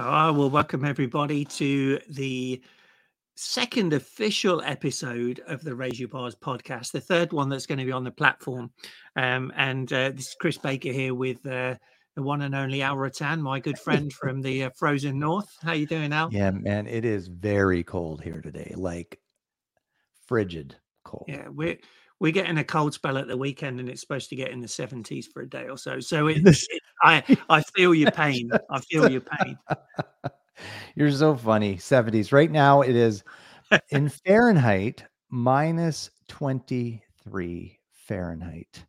Oh, well, welcome everybody to the second official episode of the Raise Your Bars podcast, the third one that's going to be on the platform. Um, and uh, this is Chris Baker here with uh, the one and only Al Rattan, my good friend from the uh, frozen north. How you doing, Al? Yeah, man, it is very cold here today, like frigid cold. Yeah, we're we're getting a cold spell at the weekend, and it's supposed to get in the seventies for a day or so. So it, it, I I feel your pain. I feel your pain. You're so funny. Seventies right now. It is in Fahrenheit minus twenty three Fahrenheit.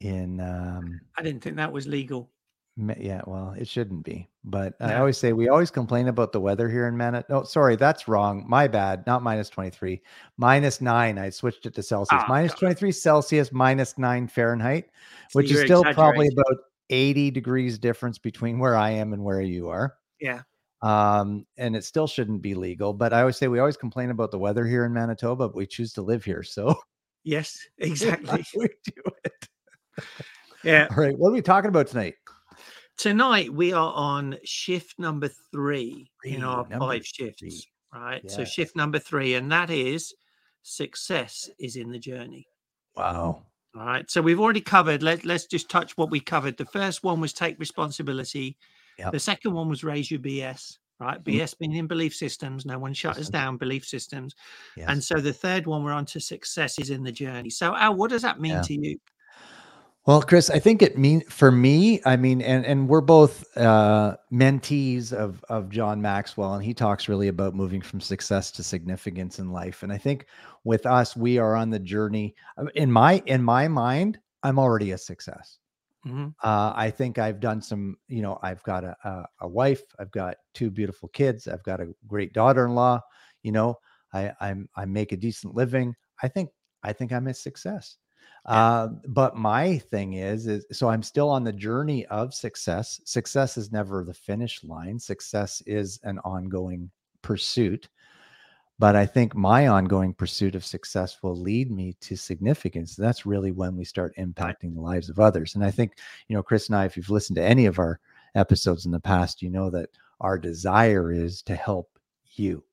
In um, I didn't think that was legal. Yeah, well, it shouldn't be. But I always say we always complain about the weather here in Manitoba. No, sorry, that's wrong. My bad. Not minus 23. Minus nine. I switched it to Celsius. Oh, minus 23 Celsius, minus nine Fahrenheit, so which is still probably about 80 degrees difference between where I am and where you are. Yeah. Um, and it still shouldn't be legal. But I always say we always complain about the weather here in Manitoba, but we choose to live here. So yes, exactly. we do it. Yeah. All right. What are we talking about tonight? Tonight we are on shift number three, three in our five shifts. Three. Right. Yes. So shift number three, and that is success is in the journey. Wow. All right. So we've already covered. Let, let's just touch what we covered. The first one was take responsibility. Yep. The second one was raise your BS. Right. Mm-hmm. BS meaning belief systems. No one shut us down, belief systems. Yes. And so the third one we're on to success is in the journey. So Al, what does that mean yeah. to you? Well, Chris, I think it mean for me, I mean, and and we're both uh, mentees of of John Maxwell, and he talks really about moving from success to significance in life. And I think with us, we are on the journey. Uh, in my in my mind, I'm already a success. Mm-hmm. Uh, I think I've done some. You know, I've got a, a a wife, I've got two beautiful kids, I've got a great daughter-in-law. You know, I I'm I make a decent living. I think I think I'm a success. Uh, but my thing is, is so I'm still on the journey of success. Success is never the finish line. Success is an ongoing pursuit. But I think my ongoing pursuit of success will lead me to significance. That's really when we start impacting the lives of others. And I think, you know, Chris and I, if you've listened to any of our episodes in the past, you know that our desire is to help you.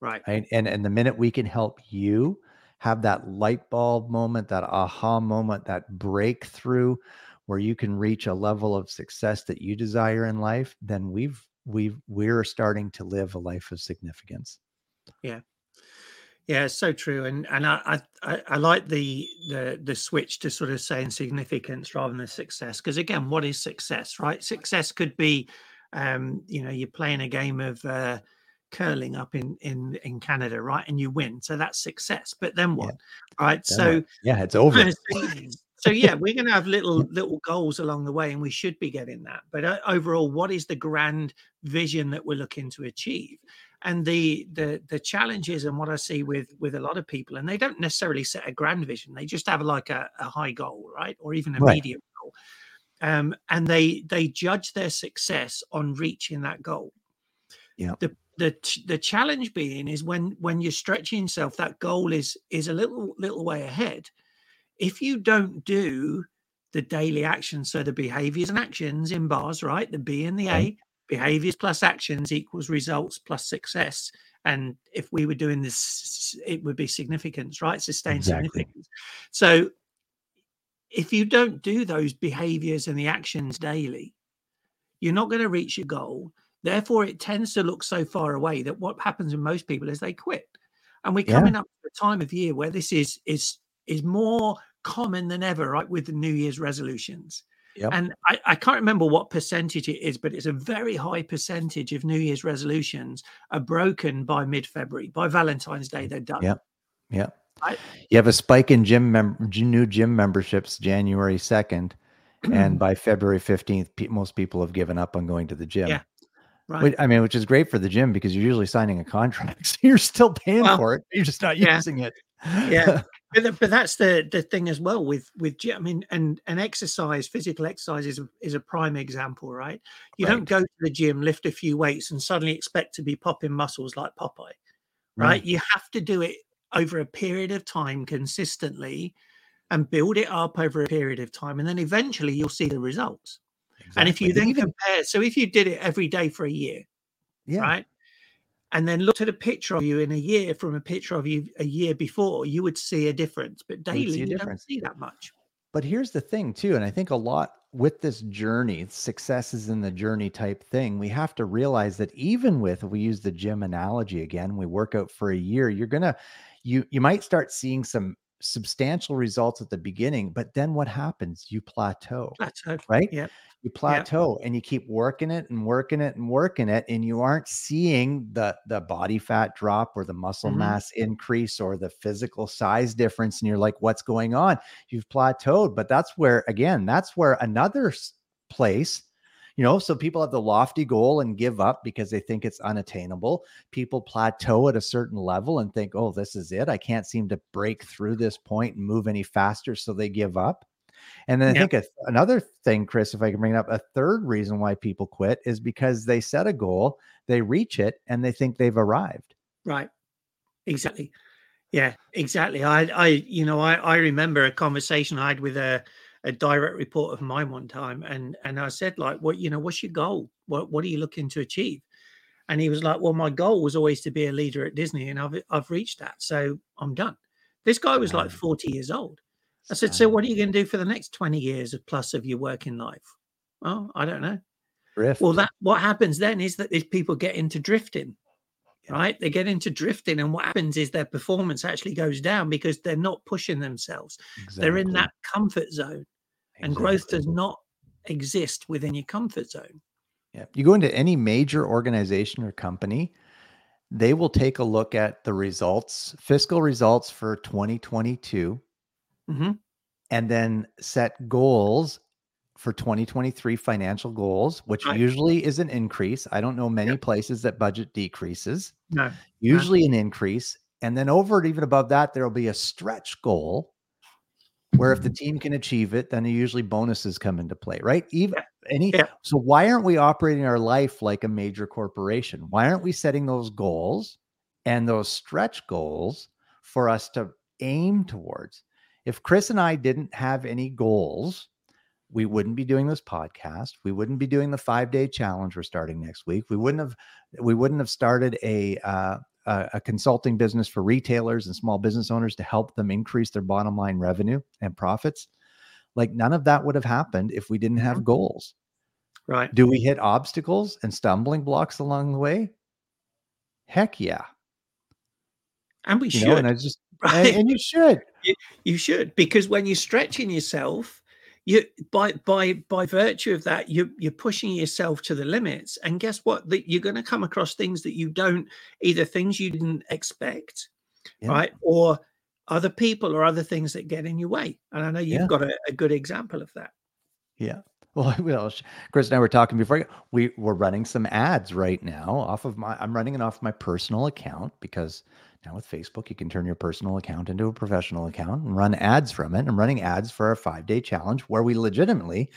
Right. right? And and the minute we can help you, have that light bulb moment, that aha moment, that breakthrough where you can reach a level of success that you desire in life, then we've we've we're starting to live a life of significance. Yeah. Yeah, so true, and and I, I I like the the the switch to sort of saying significance rather than success. Because again, what is success, right? Success could be, um, you know, you're playing a game of uh, curling up in in in Canada, right? And you win, so that's success. But then what, yeah. right? So yeah, it's over. so yeah, we're going to have little little goals along the way, and we should be getting that. But uh, overall, what is the grand vision that we're looking to achieve? And the the the challenges and what I see with with a lot of people, and they don't necessarily set a grand vision; they just have like a, a high goal, right, or even a right. medium goal. Um, and they they judge their success on reaching that goal. Yeah. The the the challenge being is when when you're stretching yourself that goal is is a little little way ahead. If you don't do the daily actions so the behaviors and actions in bars right the b and the a behaviors plus actions equals results plus success. And if we were doing this it would be significance right? Sustained exactly. significance. So if you don't do those behaviors and the actions daily you're not going to reach your goal Therefore, it tends to look so far away that what happens in most people is they quit. And we're coming yeah. up to a time of year where this is is is more common than ever, right? With the New Year's resolutions. Yep. And I, I, can't remember what percentage it is, but it's a very high percentage of New Year's resolutions are broken by mid February. By Valentine's Day, they're done. Yeah. Yeah. you have a spike in gym mem- new gym memberships January 2nd. and by February 15th, pe- most people have given up on going to the gym. Yeah. Right. I mean, which is great for the gym because you're usually signing a contract. So you're still paying well, for it. You're just not yeah. using it. yeah. But, but that's the the thing as well with with I mean, and and exercise, physical exercise is a, is a prime example, right? You right. don't go to the gym, lift a few weights, and suddenly expect to be popping muscles like Popeye, right? right? You have to do it over a period of time consistently, and build it up over a period of time, and then eventually you'll see the results. And if you then compare, so if you did it every day for a year, yeah, right? And then looked at a picture of you in a year from a picture of you a year before, you would see a difference. But daily, you don't see that much. But here's the thing, too, and I think a lot with this journey, success is in the journey type thing. We have to realize that even with, we use the gym analogy again, we work out for a year, you're gonna, you you might start seeing some substantial results at the beginning, but then what happens? You plateau, Plateau. right? Yeah. You plateau and you keep working it and working it and working it, and you aren't seeing the the body fat drop or the muscle Mhm. mass increase or the physical size difference. And you're like, what's going on? You've plateaued. But that's where, again, that's where another place, you know, so people have the lofty goal and give up because they think it's unattainable. People plateau at a certain level and think, oh, this is it. I can't seem to break through this point and move any faster. So they give up. And then I Yep. think a th- another thing, Chris, if I can bring it up, a third reason why people quit is because they set a goal, they reach it, and they think they've arrived. Right. Exactly. Yeah, exactly. I, I, you know, I, I remember a conversation I had with a, a direct report of mine one time, and and I said like, what, you know, what's your goal? What, what are you looking to achieve? And he was like, well, my goal was always to be a leader at Disney, and I've I've reached that, so I'm done. This guy was like 40 years old. I said, so what are you going to do for the next 20 years of plus of your working life? Oh, I don't know. Drift. Well, that what happens then is that these people get into drifting, right? They get into drifting, and what happens is their performance actually goes down because they're not pushing themselves. They're in that comfort zone, and growth does not exist within your comfort zone. Yeah. You go into any major organization or company, they will take a look at the results, fiscal results for 2022, hmm and then set goals for 2023 financial goals, which Right. usually is an increase. I don't know many Yep. places that budget decreases, No, usually an increase. And then over it, even above that, there'll be a stretch goal where if the team can achieve it, then usually bonuses come into play, right? Even any Yeah. so why aren't we operating our life like a major corporation? Why aren't we setting those goals and those stretch goals for us to aim towards? If Chris and I didn't have any goals, we wouldn't be doing this podcast. We wouldn't be doing the five day challenge we're starting next week. We wouldn't have we wouldn't have started a uh, a, a consulting business for retailers and small business owners to help them increase their bottom line revenue and profits. Like none of that would have happened if we didn't have Mhm. goals. right. Do we hit obstacles and stumbling blocks along the way? Heck yeah. And we You should, know, and I just right? and, and you should. You should because when you're stretching yourself, you by by by virtue of that, you you're pushing yourself to the limits. And guess what? That you're going to come across things that you don't either things you didn't expect, Yeah. right, or other people or other things that get in your way. And I know you've Yeah. got a, a good example of that. Yeah. Well, well, Chris and I were talking before. We we're running some ads right now off of my. I'm running it off my personal account because now with Facebook, you can turn your personal account into a professional account and run ads from it. I'm running ads for our five day challenge where we legitimately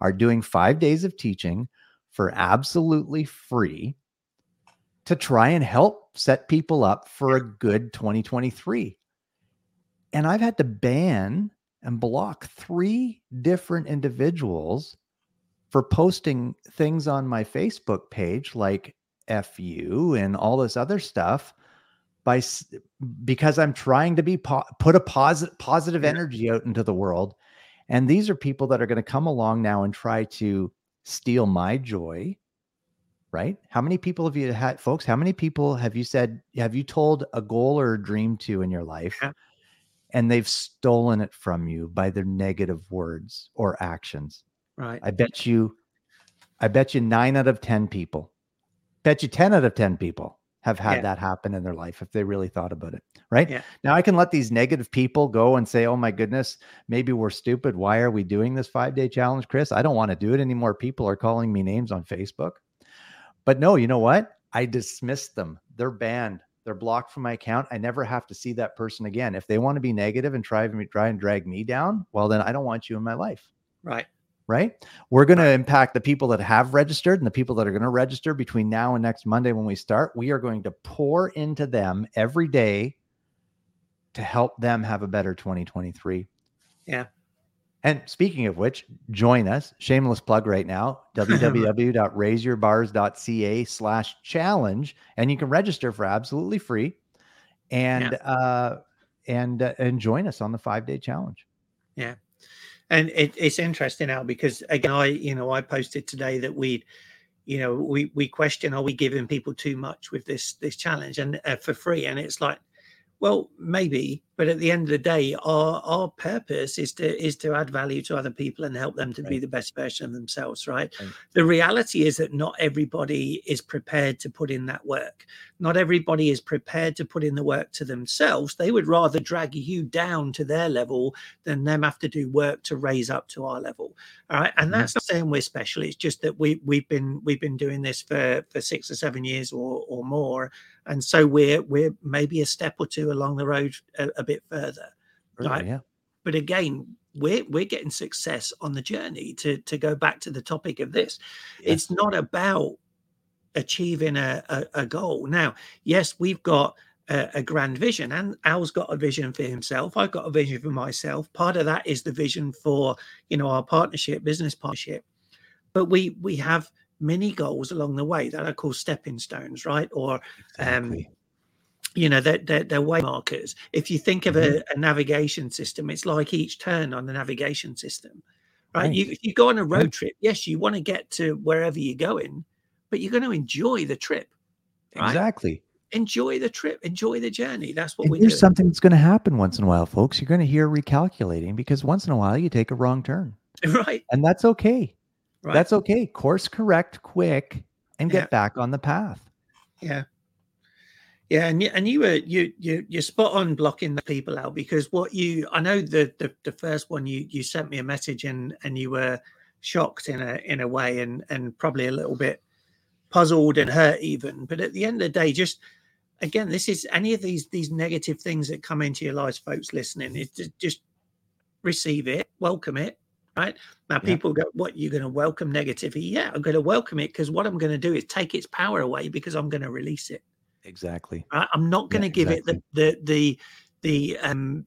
are doing five days of teaching for absolutely free to try and help set people up for a good 2023. And I've had to ban and block three different individuals for posting things on my Facebook page like FU and all this other stuff by because I'm trying to be po- put a positive positive energy out into the world and these are people that are going to come along now and try to steal my joy right how many people have you had folks how many people have you said have you told a goal or a dream to in your life Yeah. and they've stolen it from you by their negative words or actions Right. I bet you, I bet you nine out of 10 people, bet you 10 out of 10 people have had Yeah. that happen in their life if they really thought about it. Right Yeah. now, I can let these negative people go and say, oh my goodness, maybe we're stupid. Why are we doing this five day challenge, Chris? I don't want to do it anymore. People are calling me names on Facebook. But no, you know what? I dismiss them. They're banned. They're blocked from my account. I never have to see that person again. If they want to be negative and try, try and drag me down, well, then I don't want you in my life Right. Right? We're going to impact the people that have registered and the people that are going to register between now and next Monday when we start. We are going to pour into them every day to help them have a better 2023. Yeah. And speaking of which, join us. Shameless plug right now. www.raiseyourbars.ca slash challenge. And you can register for absolutely free and yeah. uh and uh, and join us on the five day challenge. Yeah. And it, it's interesting now because again, I you know I posted today that we you know we we question are we giving people too much with this this challenge? And uh, for free. And it's like well, maybe, but at the end of the day, our our purpose is to is to add value to other people and help them to right. be the best version of themselves, right? right? The reality is that not everybody is prepared to put in that work. Not everybody is prepared to put in the work to themselves. They would rather drag you down to their level than them have to do work to raise up to our level. All right. And mm-hmm. that's not saying we're special. It's just that we we've been we've been doing this for for six or seven years or or more and so we're we're maybe a step or two along the road a, a bit further really, right? Yeah. But again we're we're getting success on the journey to to go back to the topic of this. It's not about achieving a, a, a, goal. Now yes we've got a, a, grand vision and al's got a vision for himself. I've got a vision for myself. Part of that is the vision for you know our partnership business partnership. But we we have mini goals along the way that are called stepping stones, right? Or, um, exactly. um, you know, they're, they're, they're, way markers. If you think of mm-hmm. a, a, navigation system, it's like each turn on the navigation system, right? right. You, if you go on a road trip, yes, you want to get to wherever you're going, but you're going to enjoy the trip. Right? Exactly. Enjoy the trip, enjoy the journey. That's what and we There's something that's going to happen once in a while, folks. You're going to hear recalculating because once in a while you take a wrong turn. Right. And that's okay. Right. That's okay. Course correct quick and get yeah. back on the path. Yeah. Yeah, and you, and you were you you you're spot on blocking the people out because what you I know the, the the first one you you sent me a message and and you were shocked in a in a way and and probably a little bit puzzled and hurt even but at the end of the day just again this is any of these these negative things that come into your lives folks listening just, just receive it welcome it right? Now, people go, What, you're going to welcome negativity? Yeah, I'm going to welcome it because what I'm going to do is take its power away because I'm going to release it. Exactly. Right? I'm not going to yeah, give exactly. it the, the, the, the, um,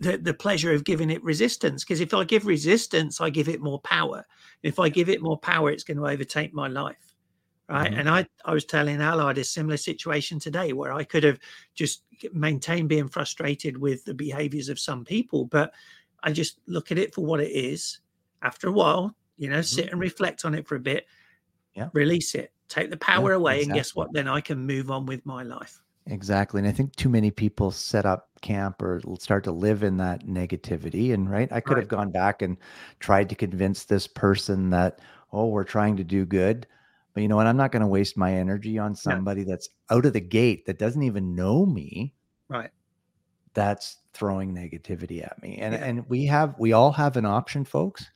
the, the pleasure of giving it resistance because if I give resistance, I give it more power. If I give it more power, it's going to overtake my life. Right. Mm-hmm. And I, I was telling Allard a similar situation today where I could have just maintained being frustrated with the behaviors of some people, but I just look at it for what it is after a while, you know, sit and mm-hmm. reflect on it for a bit, yeah. release it, take the power yeah, away, exactly. and guess what? Then I can move on with my life. Exactly. And I think too many people set up camp or start to live in that negativity. And right, I could right. have gone back and tried to convince this person that, oh, we're trying to do good. But you know what? I'm not going to waste my energy on somebody that's out of the gate that doesn't even know me. Right. That's throwing negativity at me. And yeah. and we have we all have an option, folks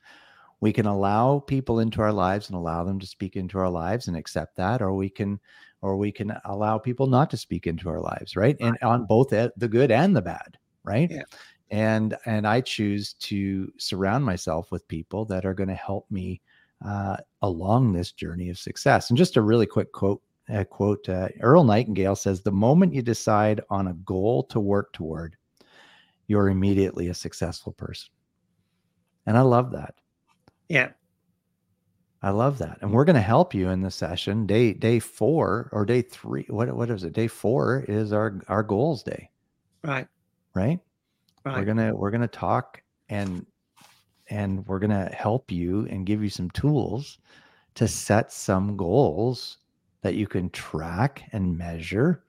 we can allow people into our lives and allow them to speak into our lives and accept that or we can or we can allow people not to speak into our lives right and on both the good and the bad right yeah. and and i choose to surround myself with people that are going to help me uh, along this journey of success and just a really quick quote quote uh, earl nightingale says the moment you decide on a goal to work toward you're immediately a successful person and i love that yeah. I love that. And we're going to help you in the session. Day day 4 or day 3. What what is it? Day 4 is our our goals day. Right. Right? Right. We're going to we're going to talk and and we're going to help you and give you some tools to set some goals that you can track and measure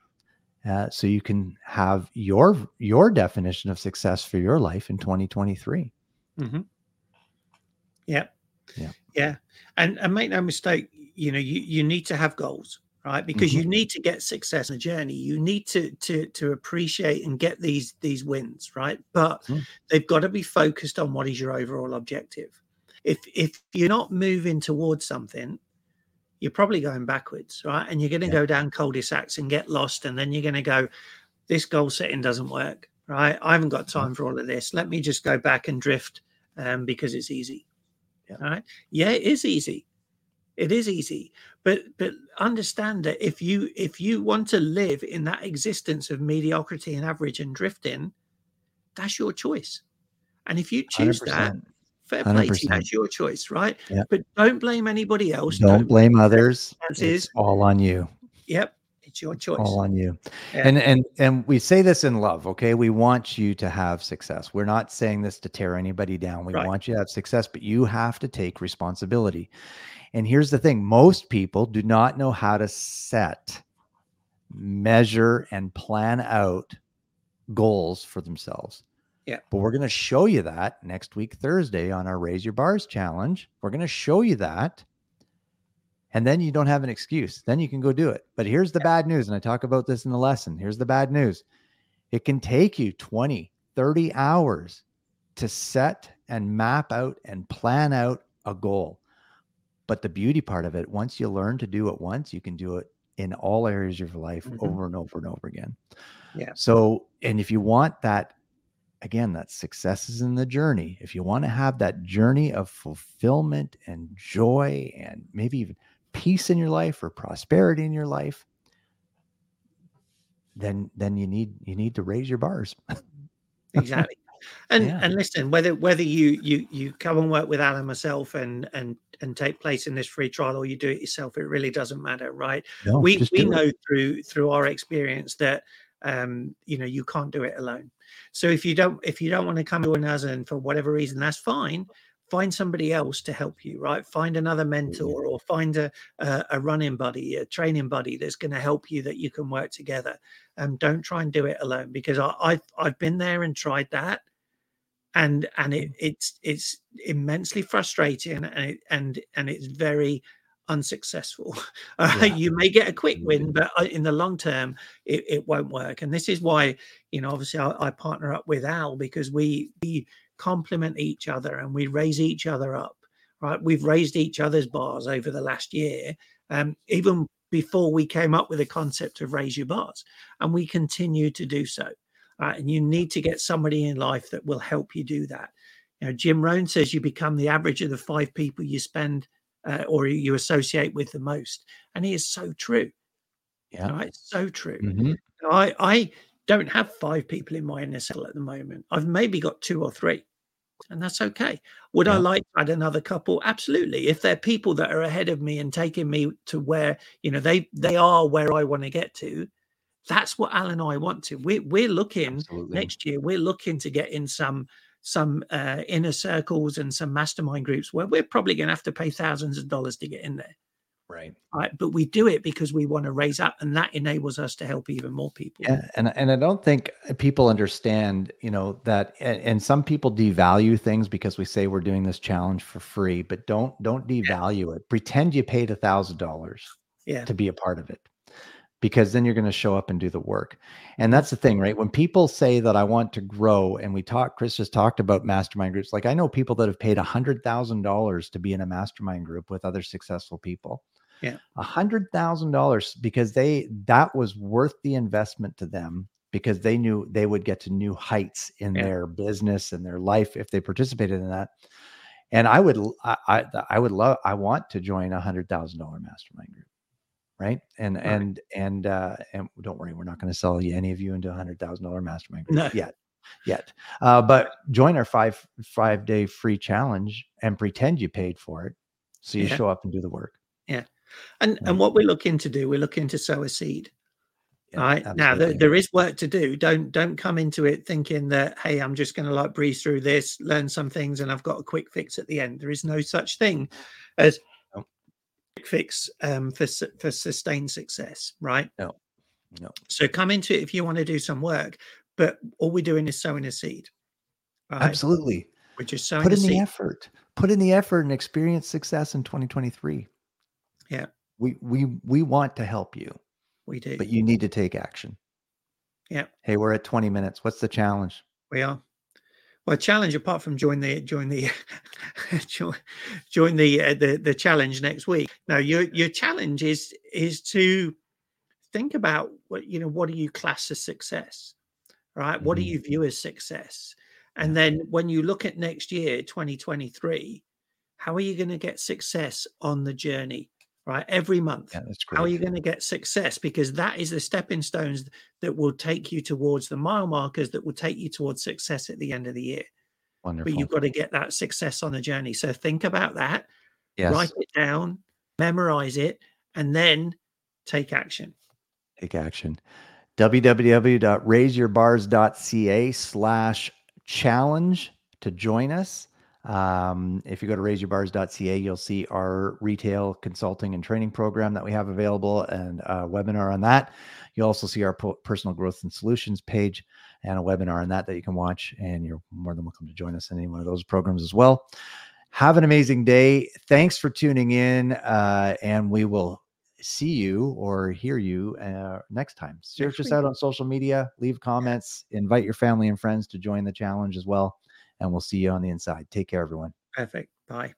uh, so you can have your your definition of success for your life in 2023 mm-hmm. Yeah. Yeah. Yeah. And and make no mistake, you know, you, you need to have goals, right? Because mm-hmm. you need to get success in the journey. You need to to to appreciate and get these these wins, right? But mm-hmm. they've got to be focused on what is your overall objective. If if you're not moving towards something, you're probably going backwards, right? And you're going to yeah. go down cul-de-sacs and get lost, and then you're going to go, this goal setting doesn't work, right? I haven't got mm-hmm. time for all of this. Let me just go back and drift um, because it's easy. Yeah. Right. Yeah, it is easy. It is easy. But but understand that if you if you want to live in that existence of mediocrity and average and drifting, that's your choice. And if you choose 100%. that, Fair play to you. That's your choice, right? Yeah. But don't blame anybody else. Don't blame others. It's all on you. Yep. It's your choice. All on you. Yeah. And and and we say this in love, okay? We want you to have success. We're not saying this to tear anybody down. We right. want you to have success, but you have to take responsibility. And here's the thing, most people do not know how to set, measure and plan out goals for themselves. Yeah. But we're going to show you that next week Thursday on our Raise Your Bars challenge. We're going to show you that and then you don't have an excuse. Then you can go do it. But here's the bad news. And I talk about this in the lesson. Here's the bad news it can take you 20, 30 hours to set and map out and plan out a goal. But the beauty part of it, once you learn to do it once, you can do it in all areas of your life mm-hmm. over and over and over again. Yeah. So, and if you want that, again, that success is in the journey. If you want to have that journey of fulfillment and joy and maybe even peace in your life or prosperity in your life, then then you need you need to raise your bars. exactly. And yeah. and listen, whether whether you you you come and work with Alan myself and and and take place in this free trial or you do it yourself, it really doesn't matter, right? No, we we know it. through through our experience that um you know you can't do it alone. So if you don't if you don't want to come to us and for whatever reason, that's fine. Find somebody else to help you right? Find another mentor or find a, a, a running buddy a training buddy that's going to help you that you can work together. And um, don't try and do it alone because I, have I've been there and tried that. And and it, it's it's immensely frustrating and it, and and it's very unsuccessful. Uh, yeah. You may get a quick win, but uh, in the long term, it, it won't work. And this is why, you know, obviously I, I partner up with Al because we we complement each other and we raise each other up right we've raised each other's bars over the last year um, even before we came up with the concept of raise your bars and we continue to do so uh, and you need to get somebody in life that will help you do that you know jim rohn says you become the average of the five people you spend uh, or you associate with the most and he is so true yeah right so true mm-hmm. i i don't have five people in my inner circle at the moment. I've maybe got two or three, and that's okay. Would yeah. I like to add another couple? Absolutely. If they're people that are ahead of me and taking me to where you know they they are where I want to get to, that's what Al and I want to. We're we're looking Absolutely. next year. We're looking to get in some some uh, inner circles and some mastermind groups where we're probably going to have to pay thousands of dollars to get in there. Right. Right. But we do it because we want to raise up and that enables us to help even more people. Yeah. And, and I don't think people understand, you know, that and some people devalue things because we say we're doing this challenge for free, but don't don't devalue yeah. it. Pretend you paid a thousand dollars yeah. to be a part of it. Because then you're going to show up and do the work. And that's the thing, right? When people say that I want to grow, and we talk, Chris just talked about mastermind groups. Like I know people that have paid a hundred thousand dollars to be in a mastermind group with other successful people yeah. A hundred thousand dollars because they that was worth the investment to them because they knew they would get to new heights in yeah. their business and their life if they participated in that. And I would I I, I would love I want to join a hundred thousand dollar mastermind group. Right. And right. and and uh and don't worry, we're not going to sell you any of you into a hundred thousand dollar mastermind group no. yet yet. Uh, but join our five five day free challenge and pretend you paid for it, so you yeah. show up and do the work. Yeah, and and what we're looking to do, we're looking to sow a seed. Yeah, right absolutely. now, there, there is work to do. Don't don't come into it thinking that hey, I'm just going to like breeze through this, learn some things, and I've got a quick fix at the end. There is no such thing as fix um, for for sustained success. Right? No, no. So come into it if you want to do some work, but all we're doing is sowing a seed. Right? Absolutely. We're just sowing. Put in the seed. effort. Put in the effort and experience success in 2023. Yeah. We we we want to help you. We do. But you need to take action. Yeah. Hey, we're at 20 minutes. What's the challenge? We are. Well, challenge apart from join the join the join the uh, the the challenge next week. Now, your your challenge is is to think about what you know. What do you class as success? Right. What mm-hmm. do you view as success? And then when you look at next year, 2023, how are you going to get success on the journey? Right? Every month. Yeah, that's great. How are you going to get success? Because that is the stepping stones that will take you towards the mile markers that will take you towards success at the end of the year. Wonderful. But you've got to get that success on the journey. So think about that. Yes. Write it down, memorize it, and then take action. Take action. www.raiseyourbars.ca slash challenge to join us. Um, if you go to raiseyourbars.ca, you'll see our retail consulting and training program that we have available and a webinar on that. You'll also see our personal growth and solutions page and a webinar on that that you can watch. And you're more than welcome to join us in any one of those programs as well. Have an amazing day. Thanks for tuning in. Uh, and we will see you or hear you uh, next time. Search us out on social media, leave comments, invite your family and friends to join the challenge as well. And we'll see you on the inside. Take care, everyone. Perfect. Bye.